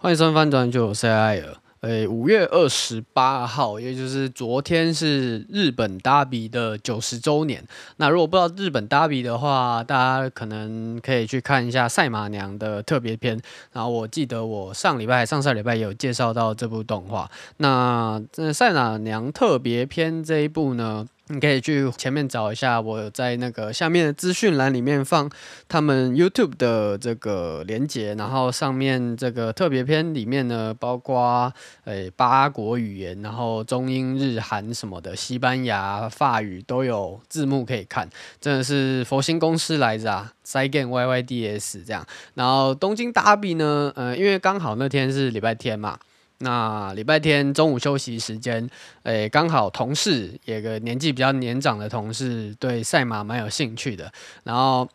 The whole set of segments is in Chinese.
欢迎收看翻转就 C I 尔。诶，五月二十八号，也就是昨天是日本大比的九十周年。那如果不知道日本大比的话，大家可能可以去看一下赛马娘的特别篇。然后我记得我上礼拜、上上礼拜也有介绍到这部动画。那这赛马娘特别篇这一部呢？你可以去前面找一下，我在那个下面的资讯栏里面放他们 YouTube 的这个连接，然后上面这个特别篇里面呢，包括诶八国语言，然后中英日韩什么的，西班牙、法语都有字幕可以看，真的是佛心公司来着啊，Seigen YYDS 这样。然后东京大比呢，呃，因为刚好那天是礼拜天嘛。那礼拜天中午休息时间，诶、刚好同事有个年纪比较年长的同事对赛马蛮有兴趣的，然后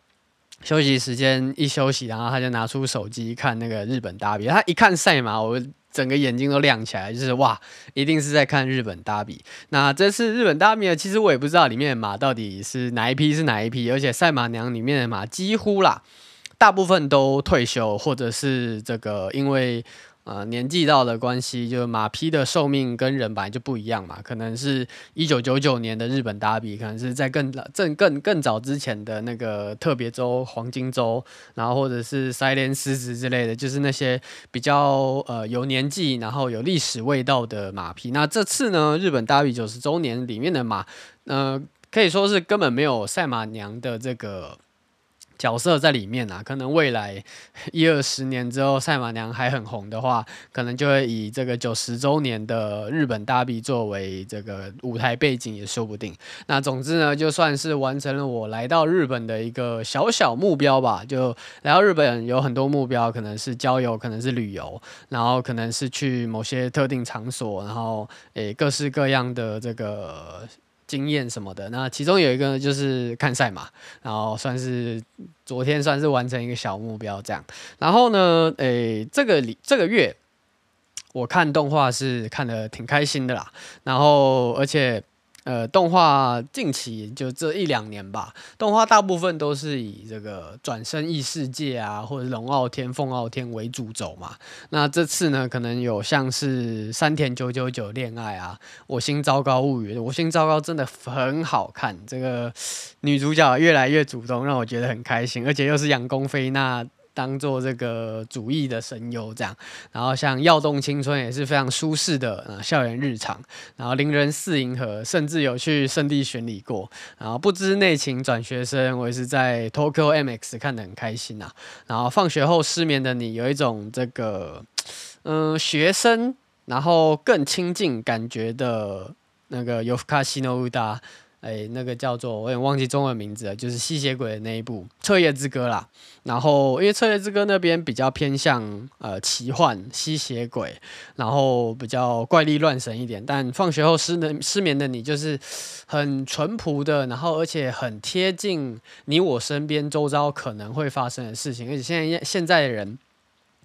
休息时间一休息，然后他就拿出手机看那个日本 Derby，他一看赛马，我整个眼睛都亮起来，就是哇，一定是在看日本 Derby。那这次日本 Derby 呢，其实我也不知道里面的马到底是哪一批是哪一批，而且赛马娘里面的马几乎啦，大部分都退休，或者是这个因为。呃，年纪到的关系，就是马匹的寿命跟人本来就不一样嘛。可能是一九九九年的日本 Derby，可能是在更早更更更早之前的那个特别州黄金周，然后或者是塞连狮子之类的，就是那些比较呃有年纪，然后有历史味道的马匹。那这次呢，日本 Derby 九十周年里面的马，呃，可以说是根本没有赛马娘的这个。角色在里面啊，可能未来 一二十年之后，赛马娘还很红的话，可能就会以这个九十周年的日本大比作为这个舞台背景也说不定。那总之呢，就算是完成了我来到日本的一个小小目标吧。就来到日本有很多目标，可能是郊游，可能是旅游，然后可能是去某些特定场所，然后诶各式各样的这个。经验什么的，那其中有一个就是看赛马，然后算是昨天算是完成一个小目标这样。然后呢，诶、这个里这个月我看动画是看的挺开心的啦，然后而且。呃，动画近期就这一两年吧，动画大部分都是以这个转生异世界啊，或者龙傲天、凤傲天为主轴嘛。那这次呢，可能有像是山田九九九恋爱啊，我心糟糕物语，我心糟糕真的很好看，这个女主角越来越主动，让我觉得很开心，而且又是养宫菲那。当做这个主义的声优这样，然后像《耀动青春》也是非常舒适的呃校园日常，然后《邻人四银河》甚至有去圣地巡礼过，然后不知内情转学生，我也是在 Tokyo MX 看得很开心、啊。然后放学后失眠的你，有一种这个嗯、呃、学生，然后更亲近感觉的那个 Yofuka Shinoda。哎，那个叫做我也忘记中文名字了，就是吸血鬼的那一部《彻夜之歌》啦。然后因为《彻夜之歌》那边比较偏向呃奇幻吸血鬼，然后比较怪力乱神一点。但放学后失能失眠的你，就是很淳朴的，然后而且很贴近你我身边周遭可能会发生的事情。而且现在现在的人。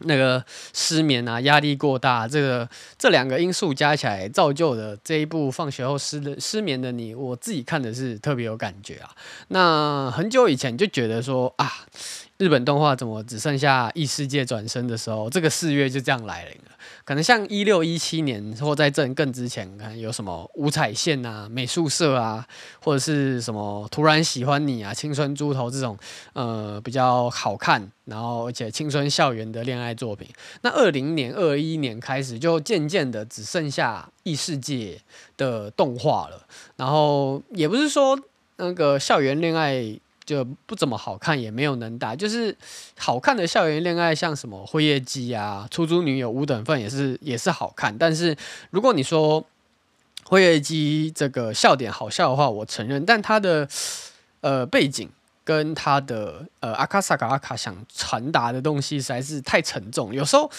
那个失眠啊，压力过大，这个这两个因素加起来造就的这一部放学后失的失眠的你，我自己看的是特别有感觉啊。那很久以前就觉得说啊，日本动画怎么只剩下异世界转身的时候，这个四月就这样来临了。可能像一六一七年或在这更之前，可能有什么五彩线啊、美术社啊，或者是什么突然喜欢你啊、青春猪头这种呃比较好看，然后而且青春校园的恋爱作品。那二零年、二一年开始，就渐渐的只剩下异世界的动画了。然后也不是说那个校园恋爱。就不怎么好看，也没有能打，就是好看的校园恋爱，像什么《辉夜姬》啊，《出租女友》五等份也是也是好看。但是如果你说《辉夜姬》这个笑点好笑的话，我承认，但它的呃背景跟它的呃阿卡萨卡阿卡想传达的东西实在是太沉重，有时候。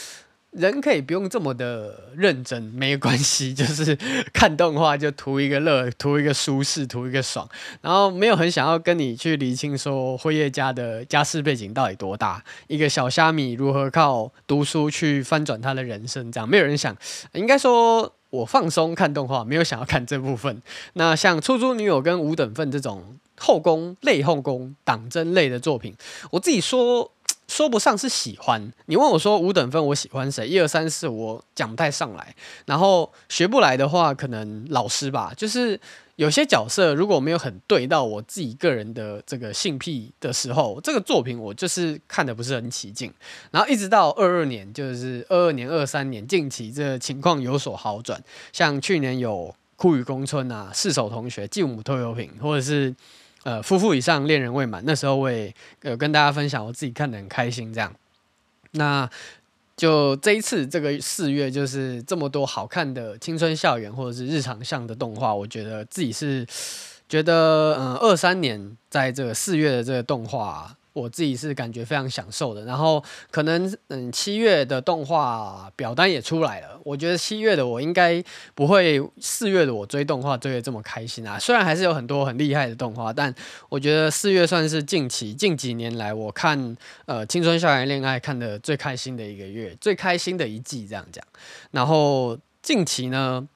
人可以不用这么的认真，没关系，就是看动画就图一个乐，图一个舒适，图一个爽，然后没有很想要跟你去厘清说辉夜家的家世背景到底多大，一个小虾米如何靠读书去翻转他的人生，这样没有人想，应该说我放松看动画，没有想要看这部分。那像出租女友跟五等份这种后宫类后宫党争类的作品，我自己说。说不上是喜欢。你问我说五等分我喜欢谁？一二三四我讲不太上来。然后学不来的话，可能老师吧。就是有些角色如果没有很对到我自己个人的这个性癖的时候，这个作品我就是看得不是很起劲。然后一直到二二年，就是二二年、二三年，近期这情况有所好转。像去年有。酷雨宫村啊，四手同学，继母拖油瓶，或者是呃夫妇以上恋人未满，那时候我也呃跟大家分享，我自己看的很开心。这样，那就这一次这个四月，就是这么多好看的青春校园或者是日常向的动画，我觉得自己是觉得嗯二三年在这个四月的这个动画。我自己是感觉非常享受的，然后可能嗯七月的动画表单也出来了，我觉得七月的我应该不会四月的我追动画追得这么开心啊。虽然还是有很多很厉害的动画，但我觉得四月算是近期近几年来我看呃青春校园恋爱看的最开心的一个月，最开心的一季这样讲。然后近期呢，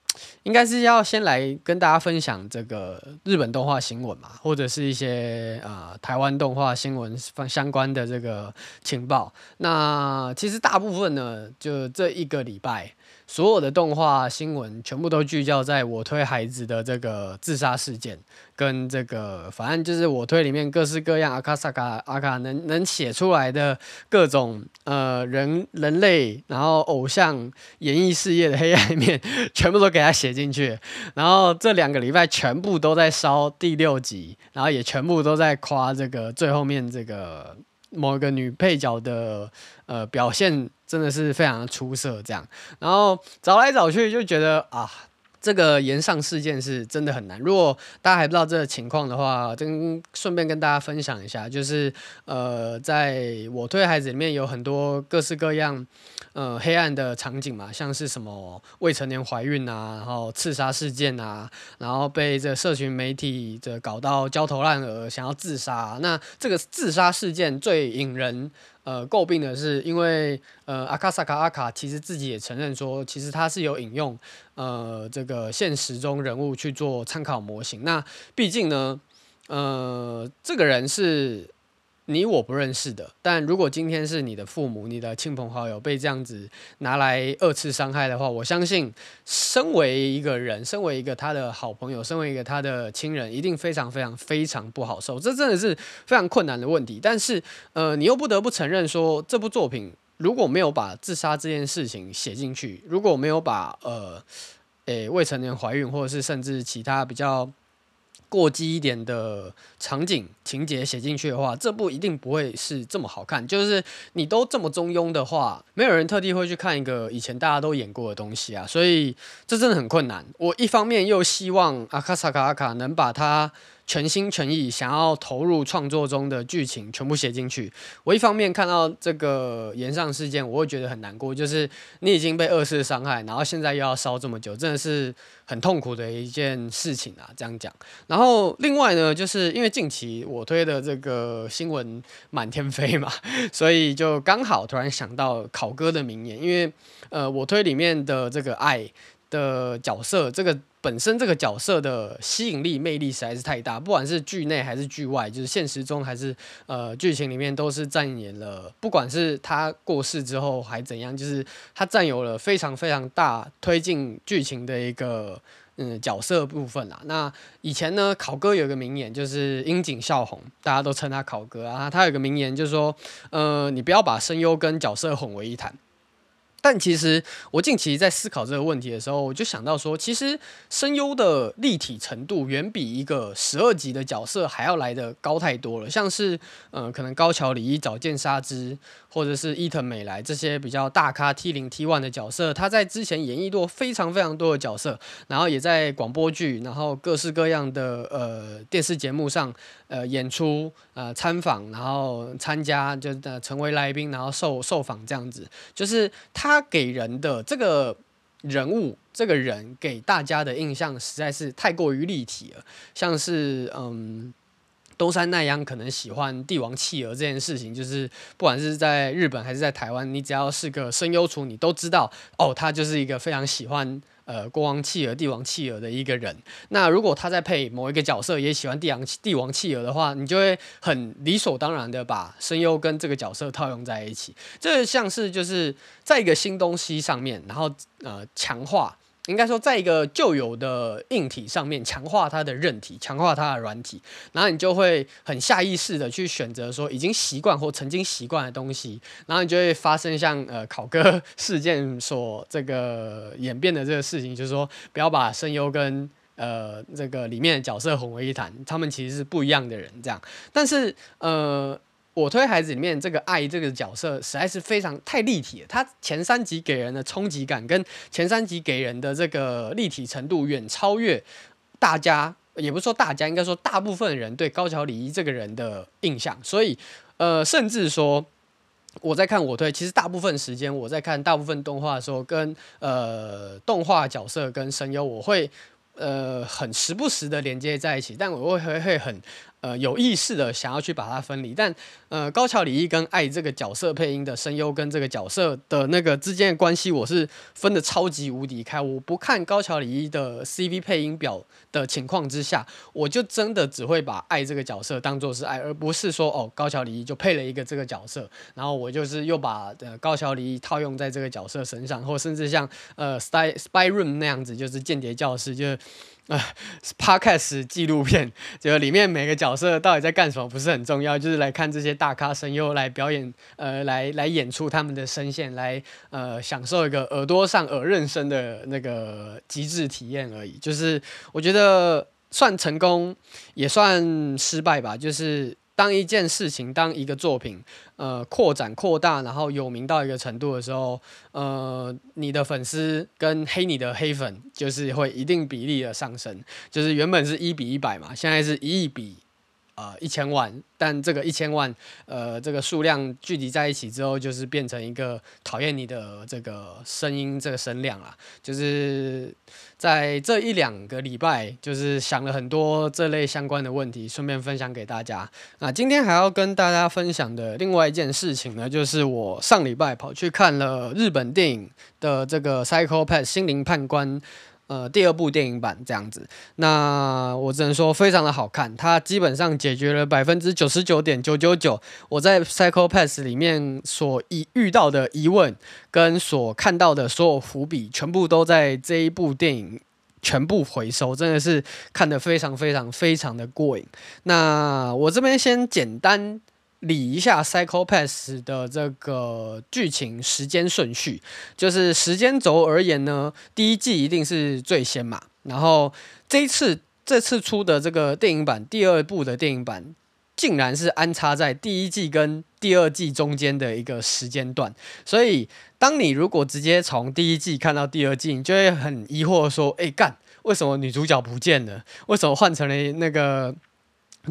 应该是要先来跟大家分享这个日本动画新闻嘛，或者是一些啊、呃、台湾动画新闻相关的这个情报。那其实大部分呢，就这一个礼拜。所有的动画新闻全部都聚焦在我推孩子的这个自杀事件，跟这个反正就是我推里面各式各样阿卡萨卡阿卡能能写出来的各种呃人人类，然后偶像演艺事业的黑暗面，全部都给他写进去。然后这两个礼拜全部都在烧第六集，然后也全部都在夸这个最后面这个某一个女配角的呃表现。真的是非常出色，这样，然后找来找去就觉得啊，这个炎上事件是真的很难。如果大家还不知道这个情况的话，跟顺便跟大家分享一下，就是呃，在我推孩子里面有很多各式各样。呃，黑暗的场景嘛，像是什么未成年怀孕啊，然后刺杀事件啊，然后被这社群媒体这搞到焦头烂额，想要自杀。那这个自杀事件最引人呃诟病的是，因为呃阿卡萨卡阿卡其实自己也承认说，其实他是有引用呃这个现实中人物去做参考模型。那毕竟呢，呃这个人是。你我不认识的，但如果今天是你的父母、你的亲朋好友被这样子拿来二次伤害的话，我相信，身为一个人，身为一个他的好朋友，身为一个他的亲人，一定非常非常非常不好受。这真的是非常困难的问题。但是，呃，你又不得不承认说，这部作品如果没有把自杀这件事情写进去，如果没有把呃，诶未成年怀孕，或者是甚至其他比较。过激一点的场景情节写进去的话，这部一定不会是这么好看。就是你都这么中庸的话，没有人特地会去看一个以前大家都演过的东西啊。所以这真的很困难。我一方面又希望阿卡萨卡阿卡能把它。全心全意想要投入创作中的剧情全部写进去。我一方面看到这个炎上事件，我会觉得很难过，就是你已经被二次伤害，然后现在又要烧这么久，真的是很痛苦的一件事情啊。这样讲。然后另外呢，就是因为近期我推的这个新闻满天飞嘛，所以就刚好突然想到考哥的名言，因为呃，我推里面的这个爱的角色，这个。本身这个角色的吸引力、魅力实在是太大，不管是剧内还是剧外，就是现实中还是呃剧情里面，都是占演了。不管是他过世之后还怎样，就是他占有了非常非常大推进剧情的一个嗯角色部分啦。那以前呢，考哥有个名言，就是樱井孝宏，大家都称他考哥啊。他有个名言，就是说，呃，你不要把声优跟角色混为一谈。但其实我近期在思考这个问题的时候，我就想到说，其实声优的立体程度远比一个十二级的角色还要来的高太多了。像是，呃，可能高桥李依、早见沙织，或者是伊藤美来这些比较大咖 T 零 T one 的角色，他在之前演绎过非常非常多的角色，然后也在广播剧，然后各式各样的呃电视节目上。呃，演出呃参访，然后参加，就呃成为来宾，然后受受访这样子，就是他他给人的这个人物，这个人给大家的印象实在是太过于立体了，像是嗯。东山奈央可能喜欢帝王企鹅这件事情，就是不管是在日本还是在台湾，你只要是个声优厨，你都知道哦，他就是一个非常喜欢呃国王企鹅、帝王企鹅的一个人。那如果他在配某一个角色也喜欢帝王帝王企鹅的话，你就会很理所当然的把声优跟这个角色套用在一起。这像是就是在一个新东西上面，然后呃强化。应该说，在一个旧有的硬体上面强化它的韧体，强化它的软体，然后你就会很下意识的去选择说已经习惯或曾经习惯的东西，然后你就会发生像呃考哥 事件所这个演变的这个事情，就是说不要把声优跟呃这个里面的角色混为一谈，他们其实是不一样的人这样，但是呃。我推孩子里面这个爱这个角色实在是非常太立体了，他前三集给人的冲击感跟前三集给人的这个立体程度远超越大家，也不是说大家，应该说大部分人对高桥李依这个人的印象。所以，呃，甚至说我在看我推，其实大部分时间我在看大部分动画的时候，跟呃动画角色跟声优，我会呃很时不时的连接在一起，但我会会很。呃，有意识的想要去把它分离，但呃，高桥李依跟爱这个角色配音的声优跟这个角色的那个之间的关系，我是分得超级无敌开。我不看高桥李依的 CV 配音表的情况之下，我就真的只会把爱这个角色当做是爱，而不是说哦，高桥李依就配了一个这个角色，然后我就是又把呃高桥李依套用在这个角色身上，或甚至像呃 Spy Spy Room 那样子，就是间谍教室，就是。呃，Podcast 纪录片，就里面每个角色到底在干什么不是很重要，就是来看这些大咖声优来表演，呃，来来演出他们的声线，来呃享受一个耳朵上耳认声的那个极致体验而已。就是我觉得算成功，也算失败吧，就是。当一件事情，当一个作品，呃，扩展扩大，然后有名到一个程度的时候，呃，你的粉丝跟黑你的黑粉，就是会一定比例的上升，就是原本是一比一百嘛，现在是一亿比。呃，一千万，但这个一千万，呃，这个数量聚集在一起之后，就是变成一个讨厌你的这个声音，这个声量啊，就是在这一两个礼拜，就是想了很多这类相关的问题，顺便分享给大家。那今天还要跟大家分享的另外一件事情呢，就是我上礼拜跑去看了日本电影的这个《Psycho-Pass》心灵判官。呃，第二部电影版这样子，那我只能说非常的好看，它基本上解决了百分之九十九点九九九我在 Psycho-Pass 里面所遇遇到的疑问跟所看到的所有伏笔，全部都在这一部电影全部回收，真的是看得非常非常非常的过瘾。那我这边先简单。理一下《Psycho-Pass》的这个剧情时间顺序，就是时间轴而言呢，第一季一定是最先嘛。然后这一次这次出的这个电影版，第二部的电影版，竟然是安插在第一季跟第二季中间的一个时间段。所以，当你如果直接从第一季看到第二季，你就会很疑惑说：“哎，干，为什么女主角不见了？为什么换成了那个？”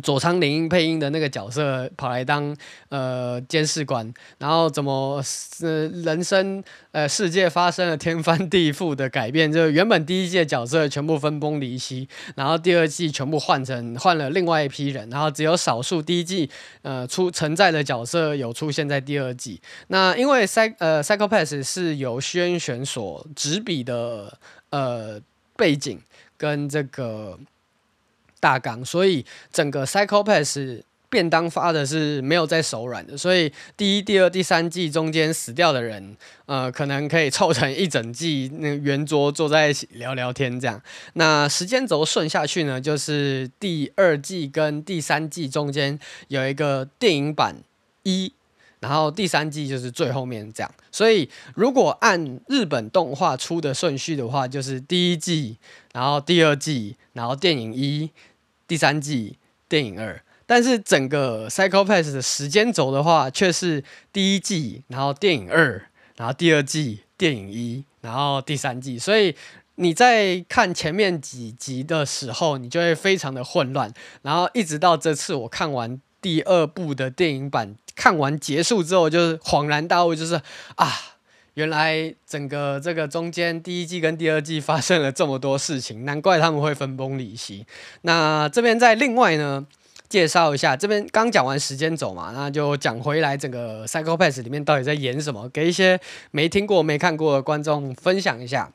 佐仓林配音的那个角色跑来当呃监视官，然后怎么呃人生呃世界发生了天翻地覆的改变？就原本第一季的角色全部分崩离析，然后第二季全部换成换了另外一批人，然后只有少数第一季呃出存在的角色有出现在第二季。那因为 Psy 呃 Psycho-Pass 是由虚渊玄所执笔的呃背景跟这个。大纲，所以整个 Psycho-Pass 便当发的是没有在手软的，所以第一、第二、第三季中间死掉的人，呃，可能可以凑成一整季那圆桌坐在一起聊聊天这样。那时间轴顺下去呢，就是第二季跟第三季中间有一个电影版一。然后第三季就是最后面这样，所以如果按日本动画出的顺序的话，就是第一季，然后第二季，然后电影一，第三季电影二。但是整个 Psycho-Pass 的时间轴的话，却是第一季，然后电影二，然后第二季电影一，然后第三季。所以你在看前面几集的时候，你就会非常的混乱，然后一直到这次我看完第二部的电影版。看完结束之后，就是恍然大悟，就是啊，原来整个这个中间第一季跟第二季发生了这么多事情，难怪他们会分崩离析。那这边再另外呢，介绍一下，这边刚讲完时间轴嘛，那就讲回来整个 Psycho-Pass 里面到底在演什么，给一些没听过、没看过的观众分享一下。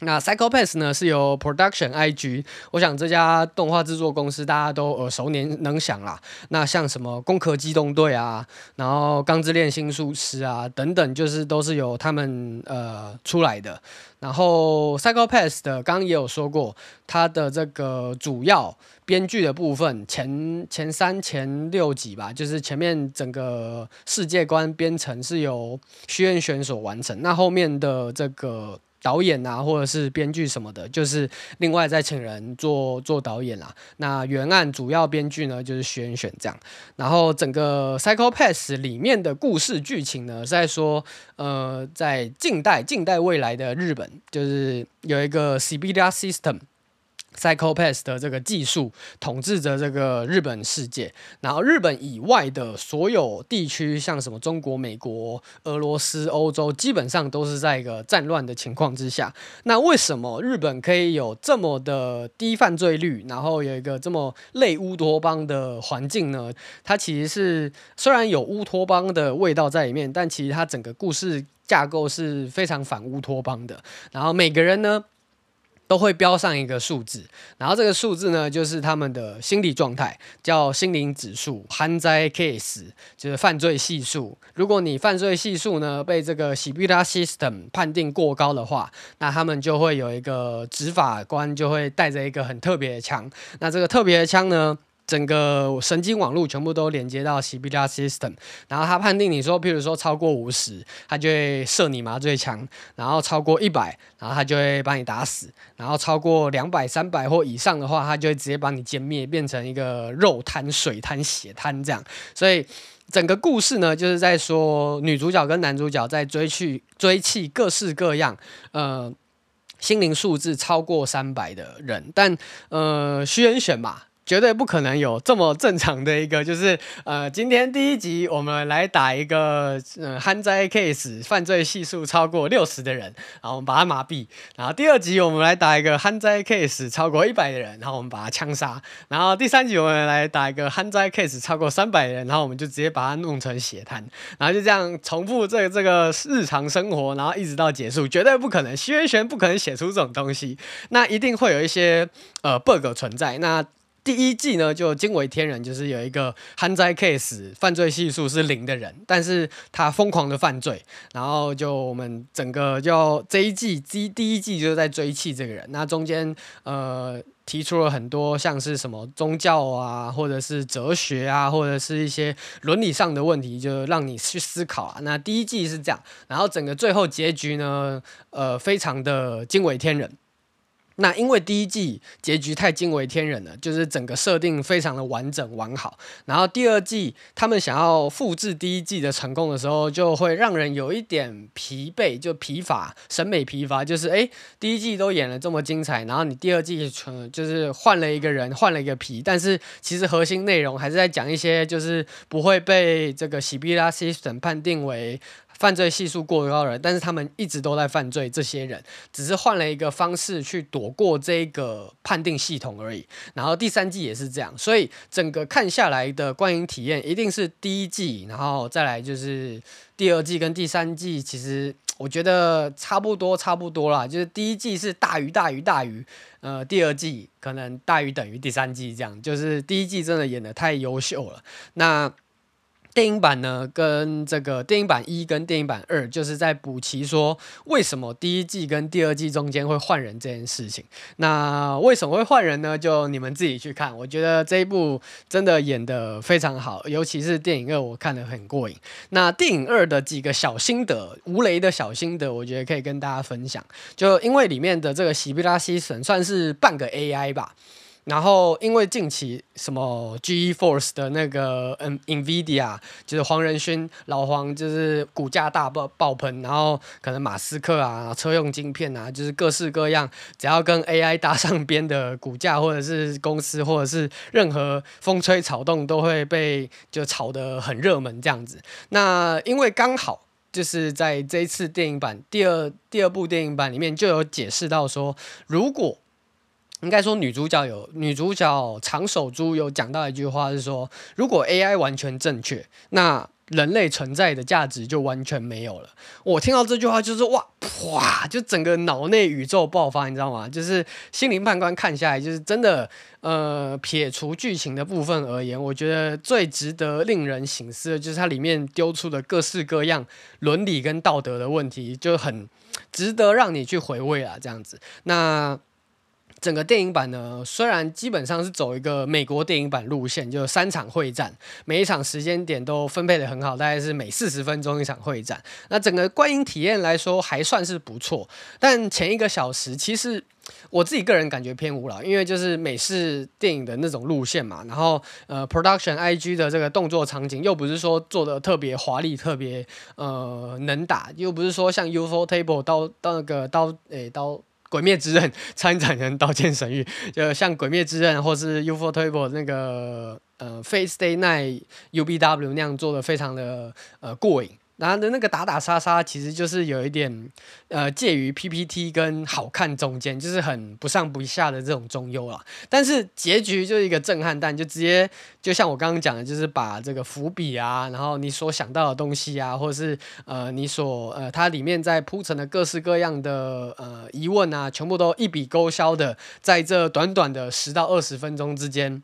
那 Psycho-Pass 呢是由 Production IG，我想这家动画制作公司大家都耳熟能详啦。那像什么《攻壳机动队》啊，然后《钢之炼新术师》啊等等，就是都是由他们呃出来的。然后 Psycho-Pass 的刚刚也有说过，它的这个主要编剧的部分前前三前六集吧，就是前面整个世界观编程是由虚渊玄所完成，那后面的这个。导演啊，或者是编剧什么的，就是另外再请人做做导演啦。那原案主要编剧呢，就是徐恩选这样。然后整个《Psycho-Pass》里面的故事剧情呢，是在说，呃，在近代近代未来的日本，就是有一个 Civil System。Psycho-Pass 的这个技术统治着这个日本世界，然后日本以外的所有地区，像什么中国、美国、俄罗斯、欧洲，基本上都是在一个战乱的情况之下。那为什么日本可以有这么的低犯罪率，然后有一个这么类乌托邦的环境呢？它其实是虽然有乌托邦的味道在里面，但其实它整个故事架构是非常反乌托邦的。然后每个人呢，都会标上一个数字，然后这个数字呢，就是他们的心理状态，叫心灵指数 （Hanzai Case），就是犯罪系数。如果你犯罪系数呢被这个 Sibylla System 判定过高的话，那他们就会有一个执法官就会带着一个很特别的枪。那这个特别的枪呢，整个神经网络全部都连接到 Sibylla System，然后他判定你说，譬如说超过五十，他就会射你麻醉枪；然后超过一百，然后他就会把你打死；然后超过两百、三百或以上的话，他就会直接把你歼灭，变成一个肉摊、水摊、血摊这样。所以整个故事呢，就是在说女主角跟男主角在追去追缉各式各样呃心灵数字超过三百的人，但呃虚渊玄嘛。绝对不可能有这么正常的一个，就是呃，今天第一集我们来打一个呃犯罪 case，犯罪系数超过六十的人，然后我们把他麻痹；然后第二集我们来打一个犯罪 case 超过一百的人，然后我们把他枪杀；然后第三集我们来打一个犯罪 case 超过三百人，然后我们就直接把他弄成血滩，然后就这样重复这个这个日常生活，然后一直到结束，绝对不可能，虚渊玄不可能写出这种东西，那一定会有一些呃 bug 存在，那。第一季呢，就惊为天人，就是有一个犯罪 case，犯罪系数是零的人，但是他疯狂的犯罪，然后就我们整个就这一季第第一季就是在追缉这个人，那中间呃提出了很多像是什么宗教啊，或者是哲学啊，或者是一些伦理上的问题，就让你去思考啊。那第一季是这样，然后整个最后结局呢，呃，非常的惊为天人。那因为第一季结局太惊为天人了，就是整个设定非常的完整完好。然后第二季他们想要复制第一季的成功的时候，就会让人有一点疲惫，就疲乏，审美疲乏。就是诶，第一季都演了这么精彩，然后你第二季全就是换了一个人，换了一个皮，但是其实核心内容还是在讲一些，就是不会被这个 Sibylla System 判定为。犯罪系数过高的人，但是他们一直都在犯罪。这些人只是换了一个方式去躲过这个判定系统而已。然后第三季也是这样，所以整个看下来的观影体验一定是第一季，然后再来就是第二季跟第三季。其实我觉得差不多，差不多啦。就是第一季是大于大于大于，呃，第二季可能大于等于第三季这样。就是第一季真的演得太优秀了。那。电影版呢，跟这个电影版一跟电影版二，就是在补齐说为什么第一季跟第二季中间会换人这件事情。那为什么会换人呢？就你们自己去看。我觉得这一部真的演得非常好，尤其是电影二，我看得很过瘾。那电影二的几个小心得，吴雷的小心得，我觉得可以跟大家分享。就因为里面的这个喜比拉西神算是半个 AI 吧。然后，因为近期什么 GeForce 的那个嗯 NVIDIA 就是黄仁勋老黄就是股价大爆爆棚，然后可能马斯克啊车用晶片啊，就是各式各样，只要跟 AI 搭上边的股价或者是公司或者是任何风吹草动都会被就炒得很热门这样子。那因为刚好就是在这一次电影版第二第二部电影版里面就有解释到说，如果应该说女主角有女主角长手珠有讲到一句话是说，如果 AI 完全正确，那人类存在的价值就完全没有了。我听到这句话就是哇，哇，就整个脑内宇宙爆发，你知道吗？就是心灵判官看下来，就是真的，呃，撇除剧情的部分而言，我觉得最值得令人省思的就是它里面丢出的各式各样伦理跟道德的问题，就很值得让你去回味啊，这样子。那。整个电影版呢，虽然基本上是走一个美国电影版路线，就三场会战，每一场时间点都分配得很好，大概是每四十分钟一场会战。那整个观影体验来说还算是不错，但前一个小时其实我自己个人感觉偏无聊，因为就是美式电影的那种路线嘛，然后呃，production IG 的这个动作场景又不是说做的特别华丽、特别呃能打，又不是说像 ufotable 到到那个刀诶、刀。鬼灭之刃参展人刀剑神域，就像鬼灭之刃或是 ufotable 那个呃，Face Day Night UBW 那样做的非常的呃过瘾。然后的那个打打杀杀，其实就是有一点，呃，介于 PPT 跟好看中间，就是很不上不下的这种中优啦。但是结局就是一个震撼弹，就直接就像我刚刚讲的，就是把这个伏笔啊，然后你所想到的东西啊，或者是呃你所呃它里面在铺陈的各式各样的呃疑问啊，全部都一笔勾销的，在这短短的十到二十分钟之间。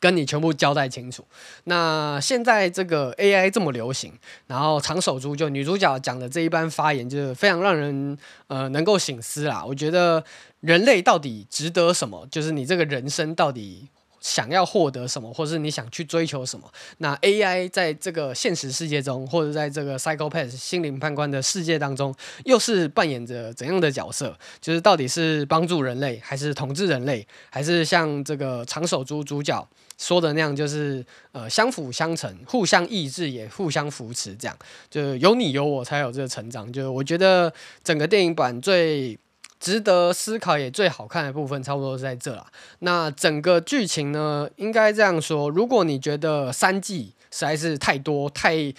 跟你全部交代清楚。那现在这个 AI 这么流行，然后长手珠就女主角讲的这一番发言，就是非常让人呃能够醒思啦。我觉得人类到底值得什么？就是你这个人生到底。想要获得什么，或是你想去追求什么？那 AI 在这个现实世界中，或者在这个 Psycho-Pass 心灵判官的世界当中，又是扮演着怎样的角色？就是到底是帮助人类，还是统治人类，还是像这个长手猪主角说的那样，就是呃相辅相成，互相抑制，也互相扶持，这样就有你有我才有这个成长。就我觉得整个电影版最。值得思考也最好看的部分，差不多是在这啦。那整个剧情呢，应该这样说：如果你觉得三季实在是太多、太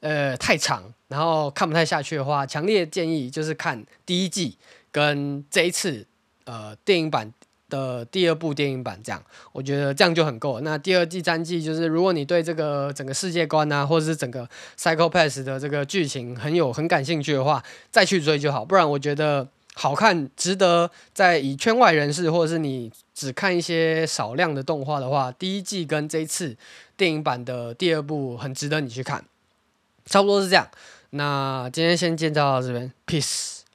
呃太长，然后看不太下去的话，强烈建议就是看第一季跟这一次呃电影版的第二部电影版，这样我觉得这样就很够。那第二季、三季就是，如果你对这个整个世界观啊，或者是整个 Psycho-Pass 的这个剧情很有很感兴趣的话，再去追就好。不然我觉得。好看，值得在以圈外人士，或者是你只看一些少量的动画的话，第一季跟这一次电影版的第二部很值得你去看，差不多是这样。那今天先介绍到这边，peace。